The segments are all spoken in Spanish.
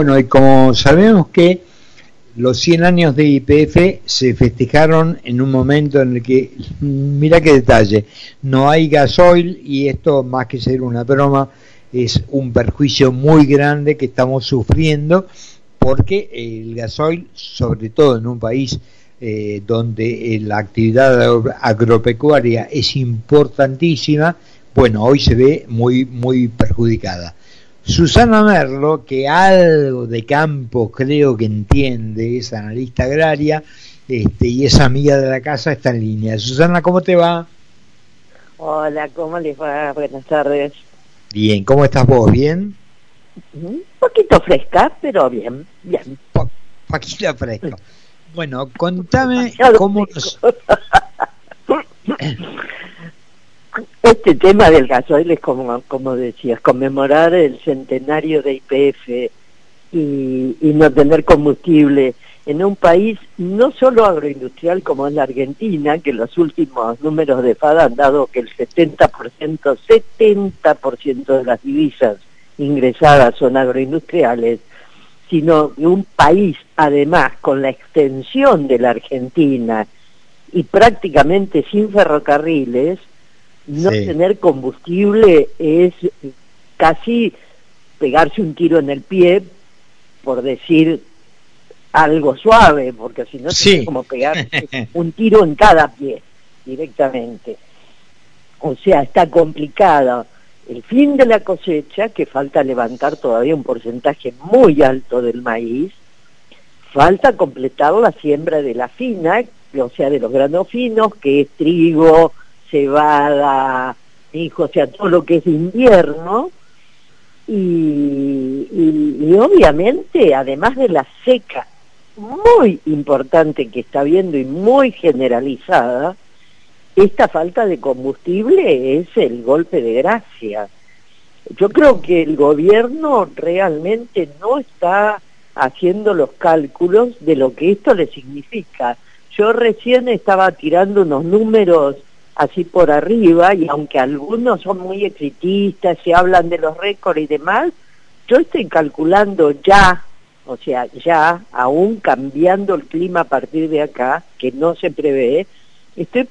Bueno, y como sabemos que los 100 años de IPF se festejaron en un momento en el que, mira qué detalle, no hay gasoil y esto más que ser una broma es un perjuicio muy grande que estamos sufriendo porque el gasoil, sobre todo en un país eh, donde la actividad agropecuaria es importantísima, bueno, hoy se ve muy, muy perjudicada. Susana Merlo, que algo de campo creo que entiende, es analista agraria este, y es amiga de la casa, está en línea. Susana, ¿cómo te va? Hola, ¿cómo les va? Buenas tardes. Bien, ¿cómo estás vos? ¿Bien? Un poquito fresca, pero bien, bien. poquito fresco. Bueno, contame cómo Este tema del gasoil es como, como decías, conmemorar el centenario de IPF y, y no tener combustible en un país no solo agroindustrial como es la Argentina, que los últimos números de FADA han dado que el 70%, 70% de las divisas ingresadas son agroindustriales, sino un país además con la extensión de la Argentina y prácticamente sin ferrocarriles, no tener combustible es casi pegarse un tiro en el pie, por decir algo suave, porque si no es como pegar un tiro en cada pie directamente. O sea, está complicada el fin de la cosecha, que falta levantar todavía un porcentaje muy alto del maíz, falta completar la siembra de la fina, o sea, de los granos finos, que es trigo, cebada, hijo, o sea, todo lo que es invierno, y, y, obviamente, además de la seca muy importante que está habiendo y muy generalizada, esta falta de combustible es el golpe de gracia. Yo creo que el gobierno realmente no está haciendo los cálculos de lo que esto le significa. Yo recién estaba tirando unos números así por arriba y aunque algunos son muy exitistas y hablan de los récords y demás, yo estoy calculando ya, o sea, ya, aún cambiando el clima a partir de acá, que no se prevé, estoy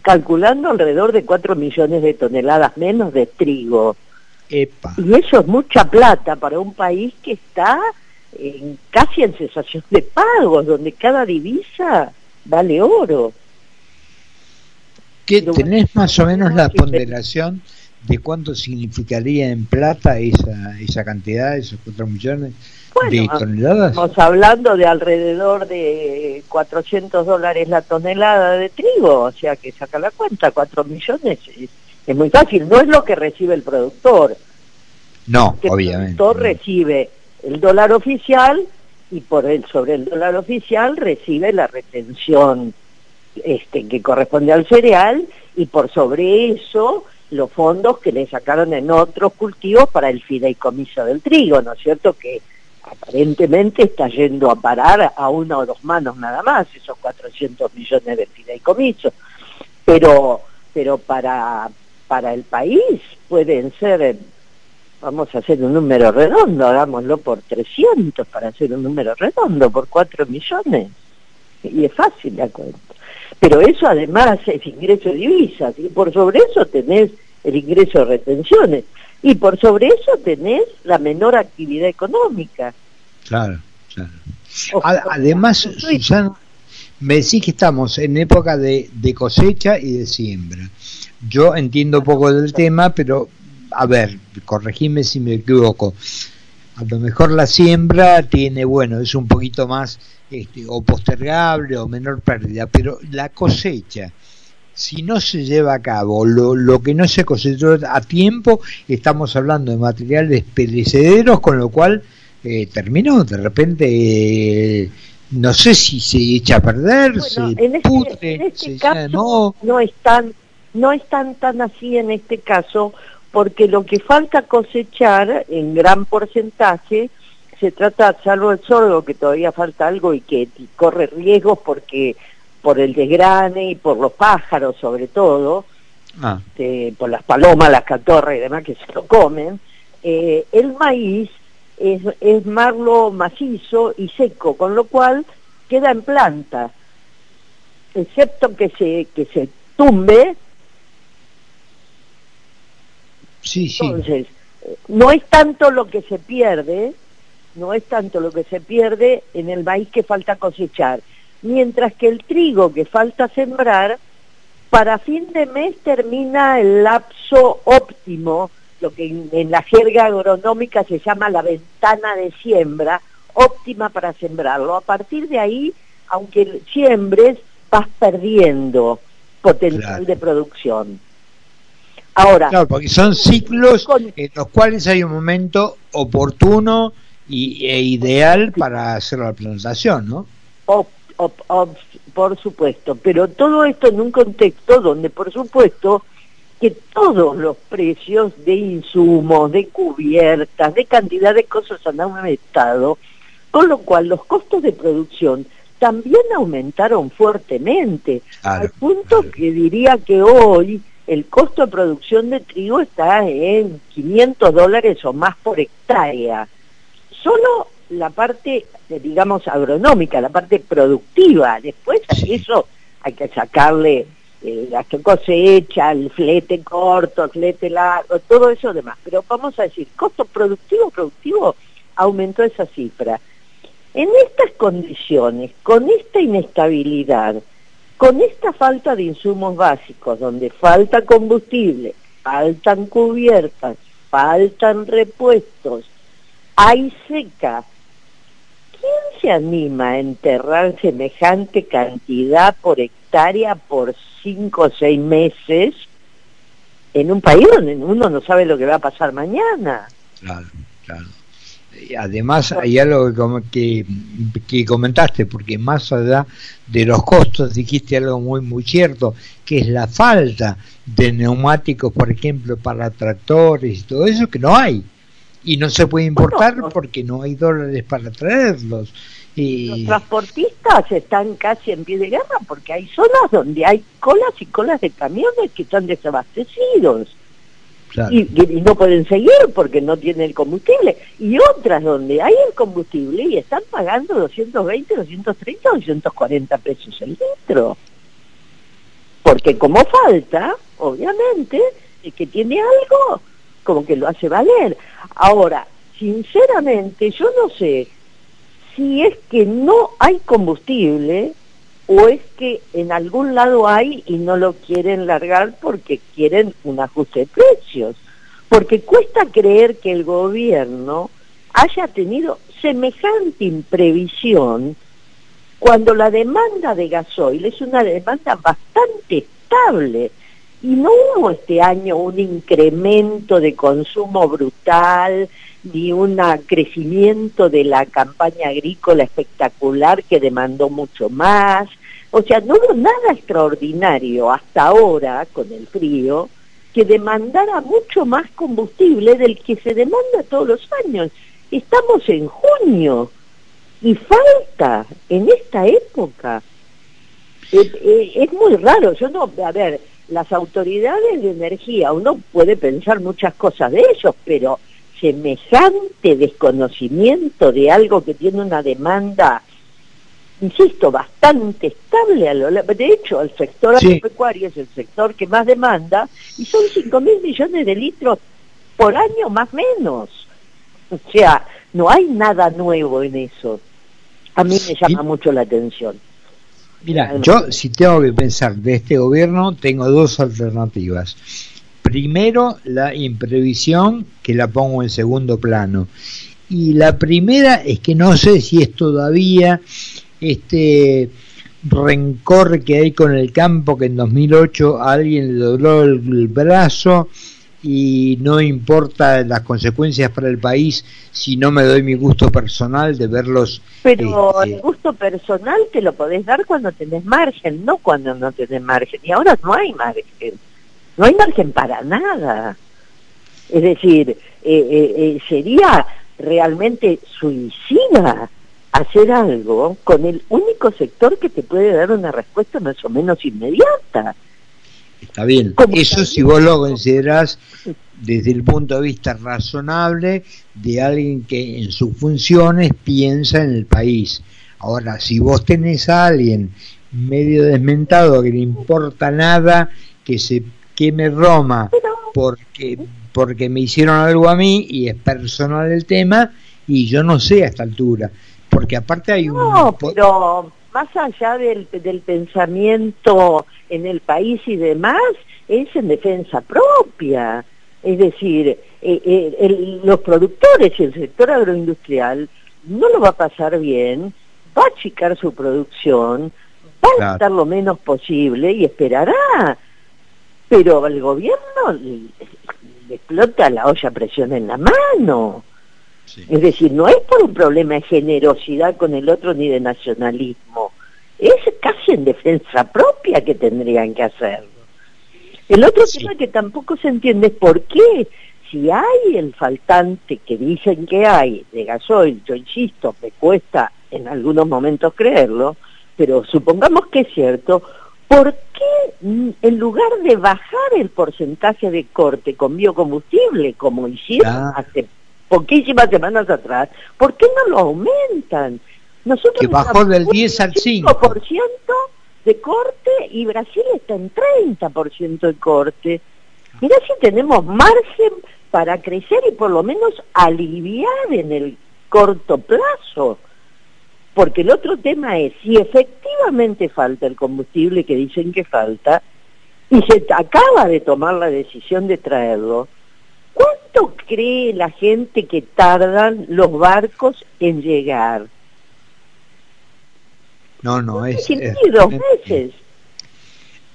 calculando alrededor de 4 millones de toneladas menos de trigo. Y eso es mucha plata para un país que está en, casi en cesación de pagos, donde cada divisa vale oro. ¿Qué, ¿Tenés más o menos la ponderación de cuánto significaría en plata esa, esa cantidad, esos 4 millones? Bueno, Estamos hablando de alrededor de 400 dólares la tonelada de trigo, o sea que saca la cuenta, 4 millones es, muy fácil, no es lo que recibe el productor. No, obviamente. El productor recibe el dólar oficial y por el sobre el dólar oficial recibe la retención este que corresponde al cereal y por sobre eso los fondos que le sacaron en otros cultivos para el fideicomiso del trigo, ¿no es cierto? Que aparentemente está yendo a parar a una o dos manos nada más, esos 400 millones de fideicomisos. Pero, pero para, para el país pueden ser, vamos a hacer un número redondo, hagámoslo por 300 para hacer un número redondo, por 4 millones. Y es fácil la cuenta. Pero eso además es ingreso de divisas, y por sobre eso tenés el ingreso de retenciones. Y por sobre eso tenés la menor actividad económica. Claro, claro. Además, Susana, me decís que estamos en época de, de cosecha y de siembra. Yo entiendo poco del tema, pero a ver, corregime si me equivoco. A lo mejor la siembra tiene, bueno, es un poquito más este, o postergable o menor pérdida, pero la cosecha, si no se lleva a cabo lo, lo que no se cosechó a tiempo, estamos hablando de materiales perecederos, con lo cual eh, terminó, de repente, eh, no sé si se echa a perder, se en este, en este caso, no. están, no están tan así en este caso, porque lo que falta cosechar en gran porcentaje se trata, salvo el sorgo, que todavía falta algo y que corre riesgos porque por el desgrane y por los pájaros sobre todo, ah. por las palomas, las catorras y demás que se lo comen, eh, el maíz es, es marlo macizo y seco, con lo cual queda en planta, excepto que se, que se tumbe. Sí, sí. Entonces, no es tanto lo que se pierde, no es tanto lo que se pierde en el maíz que falta cosechar, mientras que el trigo que falta sembrar, para fin de mes termina el lapso óptimo, lo que en, la jerga agronómica se llama la ventana de siembra, óptima para sembrarlo. A partir de ahí, aunque siembres, vas perdiendo potencial de producción. Ahora, claro, porque son ciclos en los cuales hay un momento oportuno y, e ideal para hacer la plantación, ¿no? por supuesto, pero todo esto en un contexto donde, por supuesto, que todos los precios de insumos, de cubiertas, de cantidad de cosas han aumentado, con lo cual los costos de producción también aumentaron fuertemente, al punto que diría que hoy el costo de producción de trigo está en 500 dólares o más por hectárea. Solo la parte, digamos, agronómica, la parte productiva. Después eso hay que sacarle eh, la cosecha, el flete corto, el flete largo, todo eso demás. Pero vamos a decir, costo productivo, productivo, aumentó esa cifra. En estas condiciones, con esta inestabilidad, con esta falta de insumos básicos, donde falta combustible, faltan cubiertas, faltan repuestos, hay seca, ¿quién se anima a enterrar semejante cantidad por hectárea por cinco o seis meses en un país donde uno no sabe lo que va a pasar mañana? Claro, claro además hay algo que, que, comentaste, porque más allá de los costos dijiste algo muy muy cierto, que es la falta de neumáticos, por ejemplo, para tractores y todo eso, que no hay. Y no se puede importar porque no hay dólares para traerlos. Y... Los transportistas están casi en pie de guerra porque hay zonas donde hay colas y colas de camiones que están desabastecidos y, no pueden seguir porque no tienen el combustible. Y otras donde hay el combustible y están pagando 220, 230, 240 pesos el litro. Porque como falta, obviamente, el que tiene algo, como que lo hace valer. Ahora, sinceramente, yo no sé si es que no hay combustible o es que en algún lado hay y no lo quieren largar porque quieren un ajuste de precios. Porque cuesta creer que el gobierno haya tenido semejante imprevisión cuando la demanda de gasoil es una demanda bastante estable y no hubo este año un incremento de consumo brutal, ni un crecimiento de la campaña agrícola espectacular que demandó mucho más. O sea, no hubo nada extraordinario hasta ahora con el frío que demandara mucho más combustible del que se demanda todos los años. Estamos en junio y falta en esta época. Eh, eh, es muy raro, yo no, a ver, las autoridades de energía, uno puede pensar muchas cosas de ellos, pero semejante desconocimiento de algo que tiene una demanda, insisto, bastante estable. A lo, de hecho, el sector agropecuario es el sector que más demanda y son 5 mil millones de litros por año más o menos. O sea, no hay nada nuevo en eso. A mí me llama mucho la atención. Mira, yo si tengo que pensar de este gobierno, tengo dos alternativas Primero, la imprevisión, que la pongo en segundo plano. Y la primera es que no sé si es todavía este rencor que hay con el campo, que en 2008 a alguien le dobló el, brazo y no importa las consecuencias para el país si no me doy mi gusto personal de verlos. Pero este, el gusto personal te lo podés dar cuando tenés margen, no cuando no tenés margen. Y ahora no hay margen no hay margen para nada. Es decir, eh, eh, eh, sería realmente suicida hacer algo con el único sector que te puede dar una respuesta más o menos inmediata. Está bien. Eso si vos lo considerás desde el punto de vista razonable de alguien que en sus funciones piensa en el país. Ahora, si vos tenés a alguien medio desmentado que le importa nada, que se queme Roma porque porque me hicieron algo a mí y es personal el tema y yo no sé a esta altura, porque aparte hay un... No, pero más allá del, del pensamiento en el país y demás, es en defensa propia. Es decir, eh, eh, los productores y el sector agroindustrial no lo va a pasar bien, va a achicar su producción, va a estar lo menos posible y esperará. Pero el gobierno le explota la olla a presión en la mano. Es decir, no es por un problema de generosidad con el otro ni de nacionalismo, es casi en defensa propia que tendrían que hacerlo. El otro tema que tampoco se entiende es por qué, si hay el faltante que dicen que hay de gasoil, yo insisto, me cuesta en algunos momentos creerlo, pero supongamos que es cierto, ¿por qué mm, en lugar de bajar el porcentaje de corte con biocombustible, como hicieron hace poquísimas semanas atrás, ¿por qué no lo aumentan? Nosotros que bajó del 10 al 5% de corte y Brasil está en 30% de corte. Mirá si tenemos margen para crecer y por lo menos aliviar en el corto plazo. Porque el otro tema es, si efectivamente falta el combustible que dicen que falta, y se acaba de tomar la decisión de traerlo, ¿cuánto cree la gente que tardan los barcos en llegar? No, no, es... dos meses.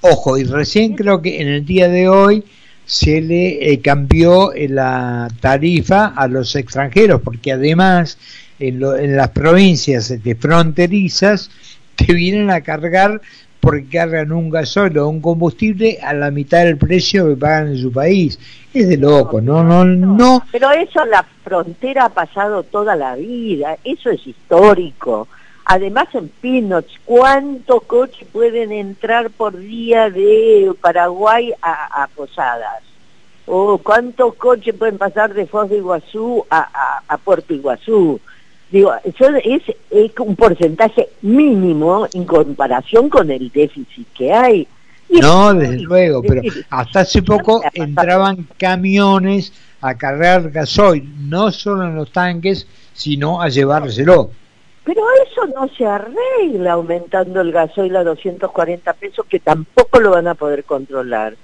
Ojo, y recién creo que en el día de hoy se le eh, cambió la tarifa a los extranjeros, porque además en, las provincias de fronterizas te vienen a cargar porque cargan un gasol o un combustible a la mitad del precio que pagan en su país. Es de loco, no, no, no. Pero eso la frontera ha pasado toda la vida, eso es histórico. Además en Pinoch, ¿cuántos coches pueden entrar por día de Paraguay a, Posadas? ¿O cuántos coches pueden pasar de Foz de Iguazú a, a Puerto Iguazú? Digo, eso es, un porcentaje mínimo en comparación con el déficit que hay. no, desde luego, pero hasta hace poco entraban camiones a cargar gasoil, no solo en los tanques, sino a llevárselo. Pero eso no se arregla aumentando el gasoil a 240 pesos, que tampoco lo van a poder controlar.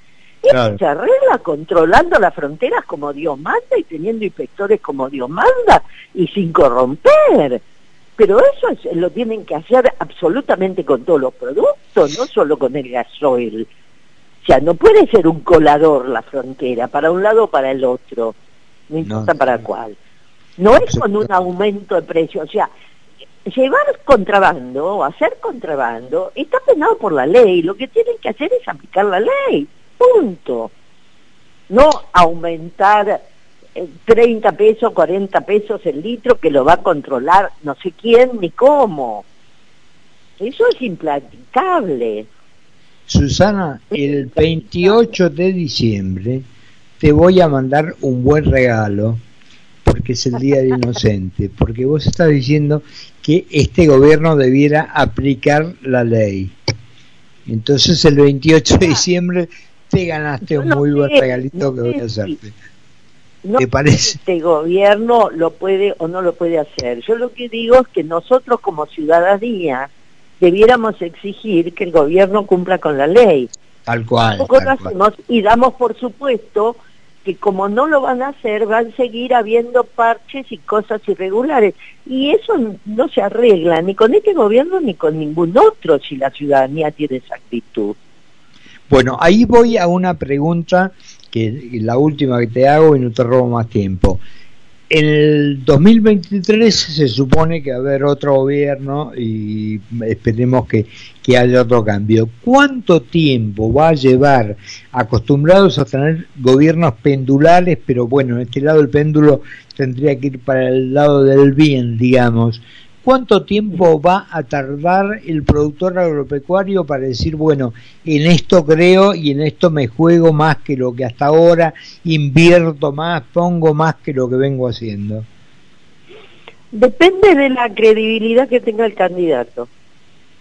Eso se arregla controlando las fronteras como Dios manda y teniendo inspectores como Dios manda y sin corromper. Pero eso lo tienen que hacer absolutamente con todos los productos, no solo con el gasoil. O sea, no puede ser un colador la frontera, para un lado o para el otro, no importa para cuál. No es con un aumento de precio, o sea, llevar contrabando o hacer contrabando está penado por la ley, lo que tienen que hacer es aplicar la ley punto. No aumentar 30 eh, pesos, 40 pesos el litro que lo va a controlar no sé quién ni cómo. Eso es implaticable. Susana, el 28 de diciembre te voy a mandar un buen regalo porque es el Día del Inocente, porque vos estás diciendo que este gobierno debiera aplicar la ley. Entonces el 28 de diciembre te ganaste un muy buen regalito que voy a hacerte. No ¿Te parece? Este gobierno lo puede o no lo puede hacer. Yo lo que digo es que nosotros como ciudadanía debiéramos exigir que el gobierno cumpla con la ley. Tal cual. y damos por supuesto que como no lo van a hacer, van a seguir habiendo parches y cosas irregulares. Y eso no se arregla ni con este gobierno ni con ningún otro si la ciudadanía tiene esa actitud. Bueno, ahí voy a una pregunta que la última que te hago y no te robo más tiempo. En el 2023 se supone que va a haber otro gobierno y esperemos que, que, haya otro cambio. ¿Cuánto tiempo va a llevar acostumbrados a tener gobiernos pendulares, pero bueno, en este lado el péndulo tendría que ir para el lado del bien, digamos? ¿Cuánto tiempo va a tardar el productor agropecuario para decir, bueno, en esto creo y en esto me juego más que lo que hasta ahora, invierto más, pongo más que lo que vengo haciendo? Depende de la credibilidad que tenga el candidato.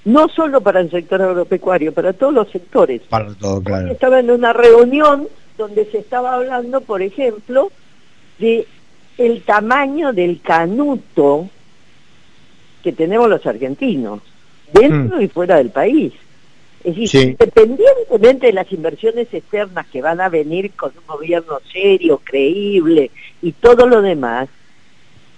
No solo para el sector agropecuario, para todos los sectores. Para todo, claro. Estaba en una reunión donde se estaba hablando, por ejemplo, de el tamaño del canuto que tenemos los argentinos, dentro mm. y fuera del país. Es decir, independientemente de las inversiones externas que van a venir con un gobierno serio, creíble y todo lo demás,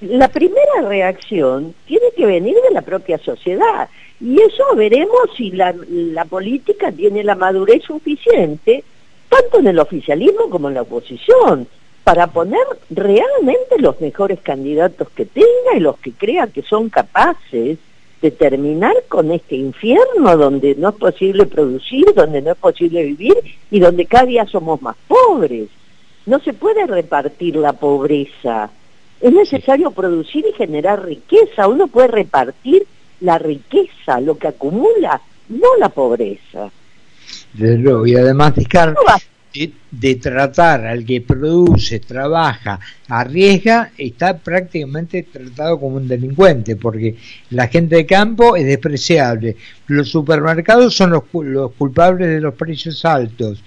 la primera reacción tiene que venir de la propia sociedad. Y eso veremos si la, la política tiene la madurez suficiente, tanto en el oficialismo como en la oposición para poner realmente los mejores candidatos que tenga y los que crea que son capaces de terminar con este infierno donde no es posible producir, donde no es posible vivir y donde cada día somos más pobres. No se puede repartir la pobreza. Es necesario producir y generar riqueza. Uno puede repartir la riqueza, lo que acumula, no la pobreza. y además, Ricardo, de, tratar al que produce, trabaja, arriesga, está prácticamente tratado como un delincuente, porque la gente de campo es despreciable. Los supermercados son los, los culpables de los precios altos.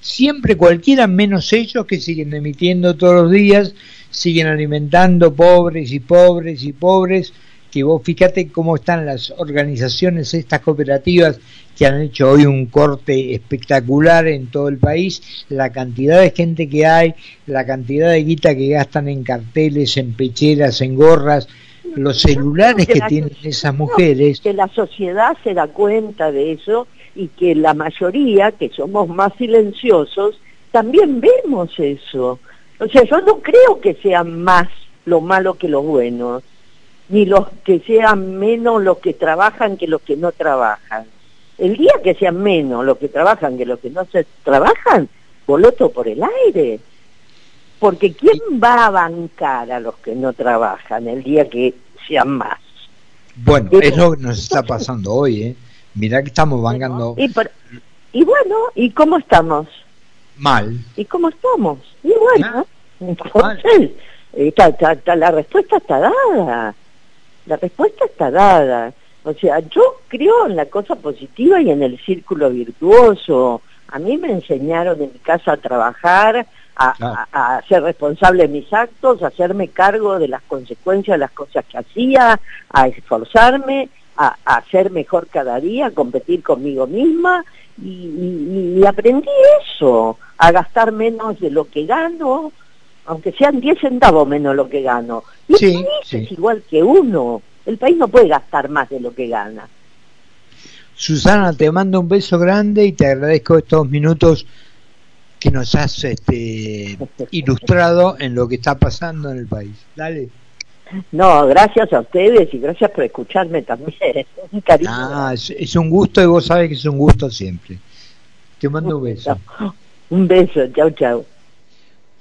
Siempre cualquiera menos ellos que siguen emitiendo todos los días, siguen alimentando pobres y pobres y pobres que vos fíjate cómo están las organizaciones, estas cooperativas que han hecho hoy un corte espectacular en todo el país, la cantidad de gente que hay, la cantidad de guita que gastan en carteles, en pecheras, en gorras, los celulares que, tienen esas mujeres. Que la sociedad se da cuenta de eso y que la mayoría, que somos más silenciosos, también vemos eso. O sea, yo no creo que sea más lo malo que lo bueno ni los que sean menos los que trabajan que los que no trabajan. El día que sean menos los que trabajan que los que no se trabajan, voloto por el aire. Porque ¿quién va a bancar a los que no trabajan el día que sean más? Bueno, es lo que nos está pasando hoy, ¿eh? Mirá que estamos bancando... Y, y bueno, ¿y cómo estamos? Mal. ¿Y cómo estamos? Y bueno, entonces, la respuesta está dada. La respuesta está dada. O sea, yo creo en la cosa positiva y en el círculo virtuoso. A mí me enseñaron en mi casa a trabajar, a, ser responsable de mis actos, a hacerme cargo de las consecuencias de las cosas que hacía, a esforzarme, a, a ser mejor cada día, a competir conmigo misma y, aprendí eso, a gastar menos de lo que gano, aunque sean 10 centavos menos lo que gano. Y el país es igual que uno. El país no puede gastar más de lo que gana. Susana, te mando un beso grande y te agradezco estos minutos que nos has este, ilustrado en lo que está pasando en el país. Dale. No, gracias a ustedes y gracias por escucharme también. Un cariño. Ah, es, un gusto y vos sabes que es un gusto siempre. Te mando un beso. Un beso, chau, chau.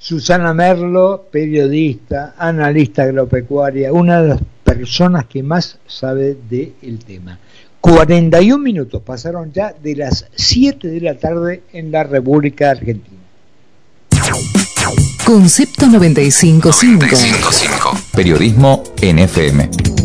Susana Merlo, periodista, analista agropecuaria, una de las personas que más sabe del tema. 41 minutos pasaron ya de las 7 de la tarde en la República Argentina. Concepto 955. 955. Periodismo NFM.